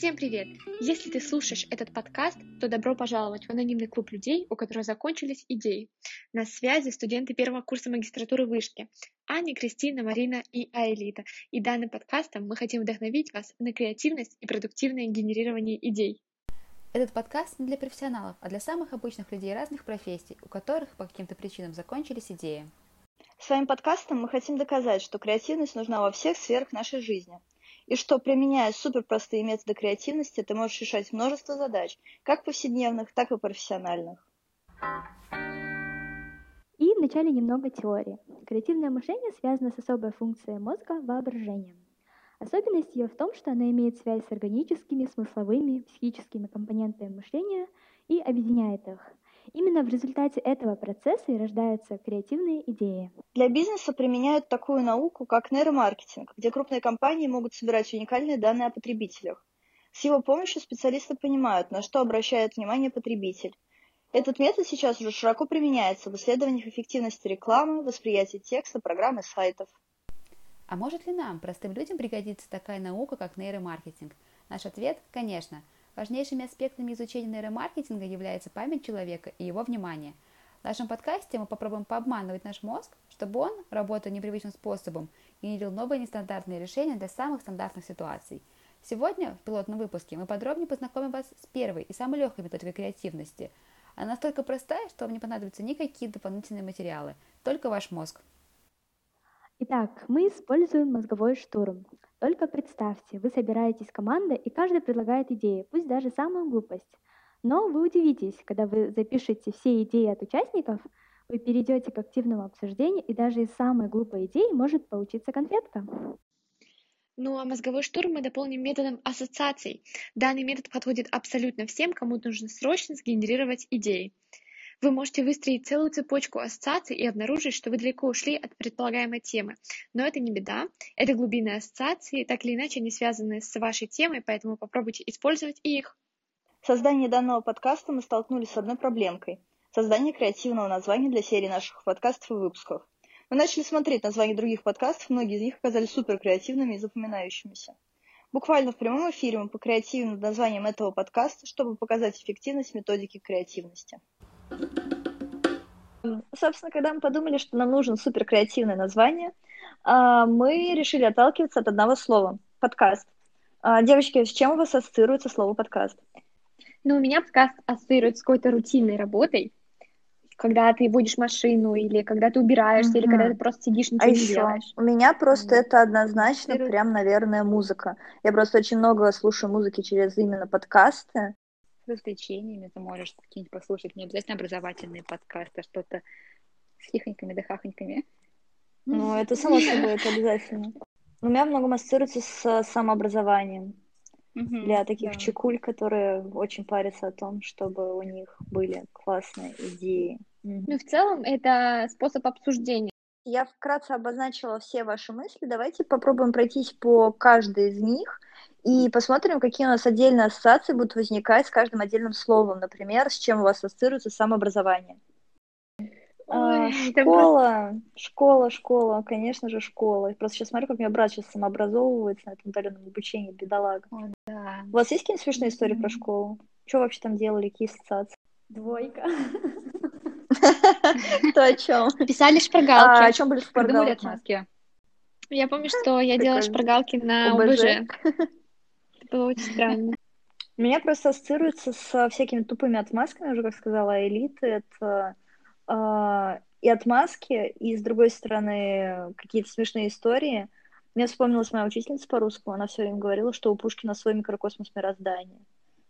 Всем привет! Если ты слушаешь этот подкаст, то добро пожаловать в анонимный клуб людей, у которых закончились идеи. На связи студенты первого курса магистратуры вышки Аня, Кристина, Марина и Аэлита. И данным подкастом мы хотим вдохновить вас на креативность и продуктивное генерирование идей. Этот подкаст не для профессионалов, а для самых обычных людей разных профессий, у которых по каким-то причинам закончились идеи. Своим подкастом мы хотим доказать, что креативность нужна во всех сферах нашей жизни. И что, применяя суперпростые методы креативности, ты можешь решать множество задач, как повседневных, так и профессиональных. И вначале немного теории. Креативное мышление связано с особой функцией мозга – воображением. Особенность ее в том, что она имеет связь с органическими, смысловыми, психическими компонентами мышления и объединяет их – Именно в результате этого процесса и рождаются креативные идеи. Для бизнеса применяют такую науку, как нейромаркетинг, где крупные компании могут собирать уникальные данные о потребителях. С его помощью специалисты понимают, на что обращает внимание потребитель. Этот метод сейчас уже широко применяется в исследованиях эффективности рекламы, восприятия текста, программы сайтов. А может ли нам, простым людям, пригодиться такая наука, как нейромаркетинг? Наш ответ – конечно – Важнейшими аспектами изучения нейромаркетинга является память человека и его внимание. В нашем подкасте мы попробуем пообманывать наш мозг, чтобы он, работая непривычным способом, генерил новые нестандартные решения для самых стандартных ситуаций. Сегодня, в пилотном выпуске, мы подробнее познакомим вас с первой и самой легкой методикой креативности. Она настолько простая, что вам не понадобятся никакие дополнительные материалы, только ваш мозг. Итак, мы используем мозговой штурм. Только представьте, вы собираетесь командой, и каждый предлагает идеи, пусть даже самую глупость. Но вы удивитесь, когда вы запишете все идеи от участников, вы перейдете к активному обсуждению, и даже из самой глупой идеи может получиться конфетка. Ну а мозговой штурм мы дополним методом ассоциаций. Данный метод подходит абсолютно всем, кому нужно срочно сгенерировать идеи. Вы можете выстроить целую цепочку ассоциаций и обнаружить, что вы далеко ушли от предполагаемой темы. Но это не беда. Это глубинные ассоциации, так или иначе они связаны с вашей темой, поэтому попробуйте использовать их. В создании данного подкаста мы столкнулись с одной проблемкой – создание креативного названия для серии наших подкастов и выпусков. Мы начали смотреть названия других подкастов, многие из них оказались супер креативными и запоминающимися. Буквально в прямом эфире мы покреативим над названием этого подкаста, чтобы показать эффективность методики креативности. Собственно, когда мы подумали, что нам нужно супер креативное название, а, мы решили отталкиваться от одного слова – подкаст. А, девочки, с чем у вас ассоциируется слово подкаст? Ну, у меня подкаст ассоциируется с какой-то рутинной работой, когда ты водишь машину, или когда ты убираешься, mm-hmm. или когда ты просто сидишь, ничего а не еще делаешь. У меня просто mm-hmm. это однозначно прям, наверное, музыка. Я просто очень много слушаю музыки через именно подкасты развлечениями, ты можешь какие-нибудь послушать, не обязательно образовательные подкасты, а что-то с хихоньками да хахоньками. Ну, это само собой, это обязательно. У меня многом ассоциируется с самообразованием. Mm-hmm, для таких да. чекуль, которые очень парятся о том, чтобы у них были классные идеи. Mm-hmm. Ну, в целом, это способ обсуждения. Я вкратце обозначила все ваши мысли. Давайте попробуем пройтись по каждой из них и посмотрим, какие у нас отдельные ассоциации будут возникать с каждым отдельным словом. Например, с чем у вас ассоциируется самообразование. А, Ой, школа, просто... школа, школа, конечно же, школа. Просто сейчас смотрю, как у меня брат сейчас самообразовывается на этом удаленном обучении, бедолага. О, да. У вас есть какие-нибудь смешные истории про школу? Что вообще там делали, какие ассоциации? Двойка. То о чем? Писали шпаргалки. А о чем были шпаргалки? Я помню, что я делала шпаргалки на ОБЖ. было очень странно. Меня просто ассоциируется с всякими тупыми отмазками, уже как сказала элиты. Это э, и отмазки, и с другой стороны какие-то смешные истории. Мне вспомнилась моя учительница по русскому, она все время говорила, что у Пушкина свой микрокосмос мироздания.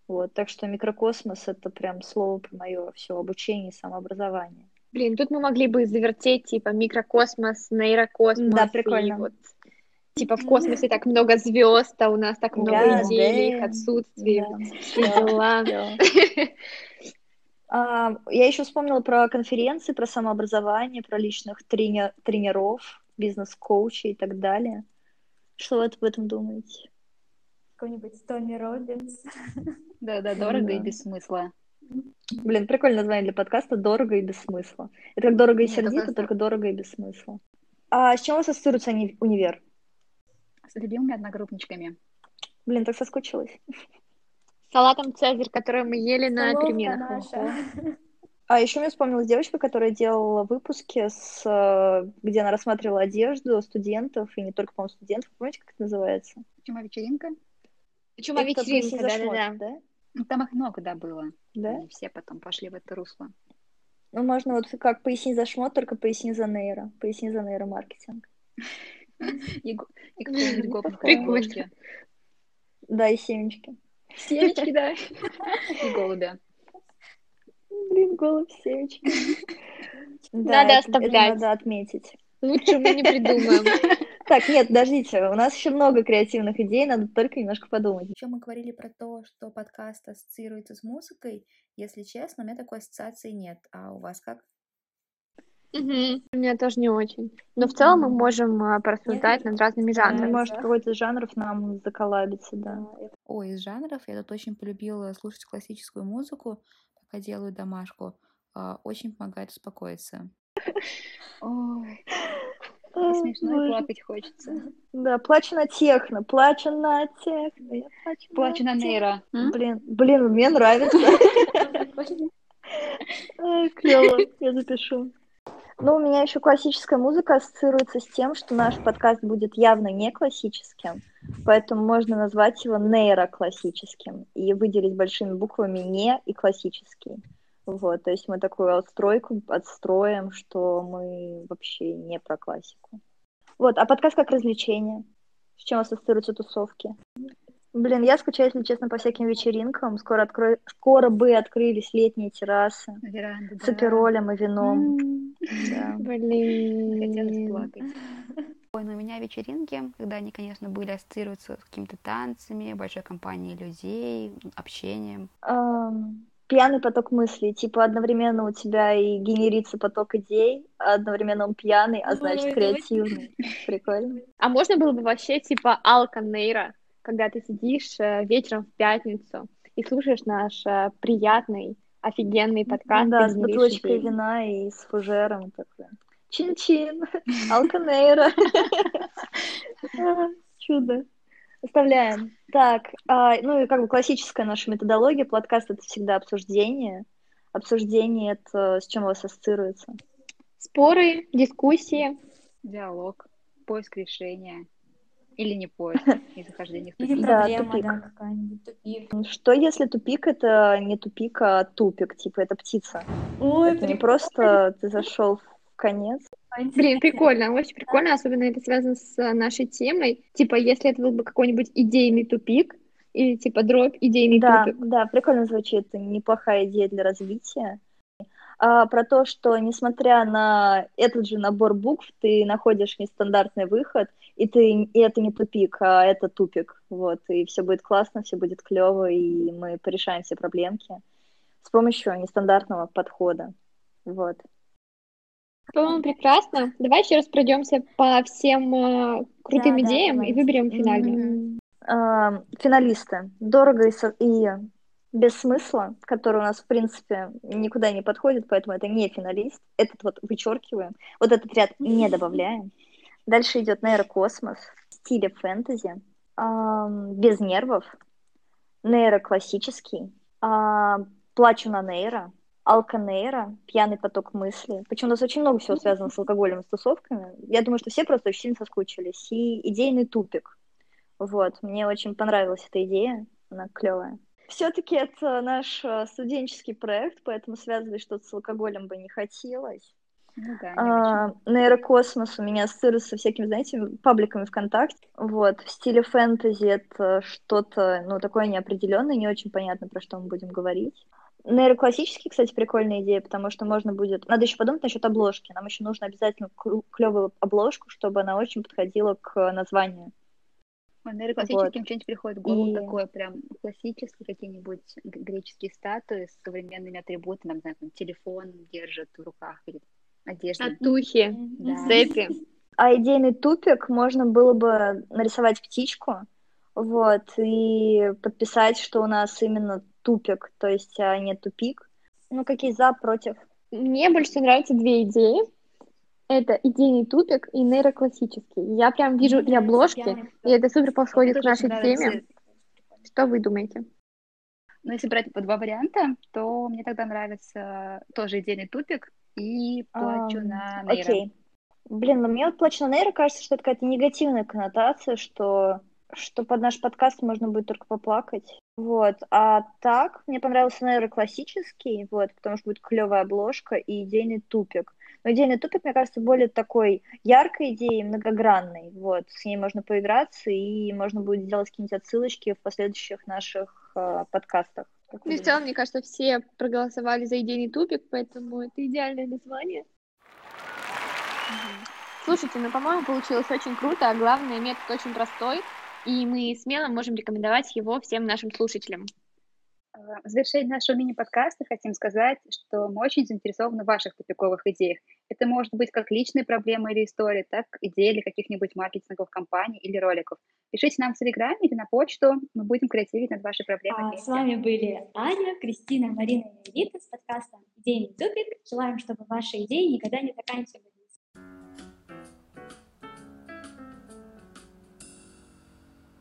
Вот, так что микрокосмос это прям слово про мое все обучение и самообразование. Блин, тут мы могли бы завертеть типа микрокосмос, нейрокосмос. Да, прикольно. И вот типа в космосе так много звезд, а у нас так много да, идей, да, их отсутствие, да, все дела. А, я еще вспомнила про конференции, про самообразование, про личных тренер, тренеров, бизнес-коучей и так далее. Что вы об этом думаете? Какой-нибудь Тони Робинс. Да-да, дорого и без смысла. Блин, прикольное название для подкаста «Дорого и без смысла». Это как «Дорого и сердито», только «Дорого и без смысла». А с чем у вас ассоциируется универ? С любимыми одногруппничками. Блин, так соскучилась. салатом Цезарь, который мы ели на Столовка переменах. наша. А еще мне вспомнилась девочка, которая делала выпуски, с, э, где она рассматривала одежду студентов, и не только, по-моему, студентов. Помните, как это называется? Чума вечеринка? Чума вечеринка, да-да-да. да? Ну, там их много, да, было. Да? Они все потом пошли в это русло. Ну, можно вот как поясни за шмот, только поясни за нейро. Поясни за нейромаркетинг. И, Прикольно. Да, и семечки. Семечки, да. И голубя. Блин, голубь семечки. Да, Надо оставлять. Надо отметить. Лучше мы не придумаем. Так, нет, подождите, у нас еще много креативных идей, надо только немножко подумать. Еще мы говорили про то, что подкаст ассоциируется с музыкой. Если честно, у меня такой ассоциации нет. А у вас как? Мгм. У меня тоже не очень. Но в целом мы можем а, порассуждать над разными жанрами. Может, какой-то из жанров нам заколабится, да. Ой, из жанров я тут очень полюбила слушать классическую музыку, пока делаю домашку. А, Очень помогает успокоиться. Ой, смешно и плакать хочется. Да, плачу на техно, плачу на техно, я плачу, Плачу на техно. нейро. Блин, блин, мне нравится. Клево, я запишу. Ну, у меня еще классическая музыка ассоциируется с тем, что наш подкаст будет явно не классическим, поэтому можно назвать его нейроклассическим и выделить большими буквами «не» и «классический». Вот, то есть мы такую отстройку отстроим, что мы вообще не про классику. Вот, а подкаст как развлечение? С чем ассоциируются тусовки? Блин, я скучаю, если честно, по всяким вечеринкам. Скоро, откро... Скоро бы открылись летние террасы На веранде, с да. аперолем и вином. Да. Блин. Хотелось плакать. Ой, ну у меня вечеринки, когда они, конечно, были ассоциируются с какими-то танцами, большой компанией людей, общением. Пьяный поток мыслей. Типа одновременно у тебя и генерится поток идей, а одновременно он пьяный, а значит Ой, креативный. Прикольно. А можно было бы вообще типа Алка Нейра, когда ты сидишь э, вечером в пятницу и слушаешь наш э, приятный, офигенный подкаст. Да, с бутылочкой идеи. вина и с фужером такой. Чин-чин, алканейра. Чудо. Оставляем. Так, а, ну и как бы классическая наша методология. Подкаст — это всегда обсуждение. Обсуждение — это с чем у вас ассоциируется? Споры, дискуссии. Диалог, поиск решения. Или не поиск, и захождение в Или тупик. Да, проблема, тупик. да, какая-нибудь, тупик. Что если тупик — это не тупик, а тупик, типа это птица? Ой, Это не просто ты зашел в конец. Блин, прикольно, очень прикольно, особенно это связано с э, нашей темой. Типа, если это был бы какой-нибудь идейный тупик, или типа дробь идейный Да, тупик. да, прикольно звучит, неплохая идея для развития. А, про то, что несмотря на этот же набор букв, ты находишь нестандартный выход, и ты и это не тупик, а это тупик. Вот, и все будет классно, все будет клево, и мы порешаем все проблемки с помощью нестандартного подхода. Вот. По-моему, прекрасно. Давай еще раз пройдемся по всем э, крутым Да, да, идеям и давайте. выберем финальную. М, а, Финалисты. Дорого и, со- и без смысла, который у нас, в принципе, никуда не подходит, поэтому это не финалист. Этот вот вычеркиваем. Вот этот ряд не добавляем. Дальше идет нейрокосмос в стиле фэнтези, ам, без нервов, нейроклассический, а, плачу на нейро, алканейро, пьяный поток мысли. Причем у нас очень много всего связано с алкоголем с тусовками. Я думаю, что все просто очень сильно соскучились. И идейный тупик. Вот, мне очень понравилась эта идея, она клевая. Все-таки это наш э, студенческий проект, поэтому связывать что-то с алкоголем бы не хотелось. Ну да. А, нейрокосмос у меня ассоциируется со всякими, знаете, пабликами ВКонтакте. Вот, в стиле фэнтези это что-то, ну, такое неопределенное, не очень понятно, про что мы будем говорить. Нейроклассический, кстати, прикольная идея, потому что можно будет... Надо еще подумать насчет обложки. Нам еще нужно обязательно клевую обложку, чтобы она очень подходила к названию. Ой, наверное, классическим Вот. что-нибудь приходит в голову И- такое прям классические какие-нибудь греческие статуи с современными атрибутами, не знаю, там, телефон держат в руках или одежда. Татухи, Да. цепи. А идейный тупик можно было бы нарисовать птичку, вот, и подписать, что у нас именно тупик, то есть, а не тупик. Ну, какие за, против? Мне больше нравятся две идеи. Это идейный тупик и нейроклассический. Я прям вижу и обложки, и это супер подходит к нашей теме. Что вы думаете? Но если брать по два варианта, то мне тогда нравится тоже идейный тупик и плачу um, на нейро. Окей. Блин, ну мне вот плачу на нейро кажется, что это какая-то негативная коннотация, что что под наш подкаст можно будет только поплакать. Вот. А так, мне понравился, наверное, классический, вот, потому что будет клевая обложка и идейный тупик. Но идейный тупик, мне кажется, более такой яркой идеей, многогранной. Вот. С ней можно поиграться, и можно будет сделать какие-нибудь отсылочки в последующих наших э, подкастах. Ну, в целом, мне кажется, все проголосовали за идейный тупик, поэтому это идеальное название. Слушайте, ну, по-моему, получилось очень круто, а главное, метод очень простой и мы смело можем рекомендовать его всем нашим слушателям. В завершение нашего мини-подкаста хотим сказать, что мы очень заинтересованы в ваших тупиковых идеях. Это может быть как личная проблема или история, так идеи или каких-нибудь маркетинговых компаний или роликов. Пишите нам в Телеграме или на почту, мы будем креативить над вашей проблемой. А, с вами были Аня, Кристина, Марина и Эдита с подкастом «Идейный тупик». Желаем, чтобы ваши идеи никогда не заканчивались.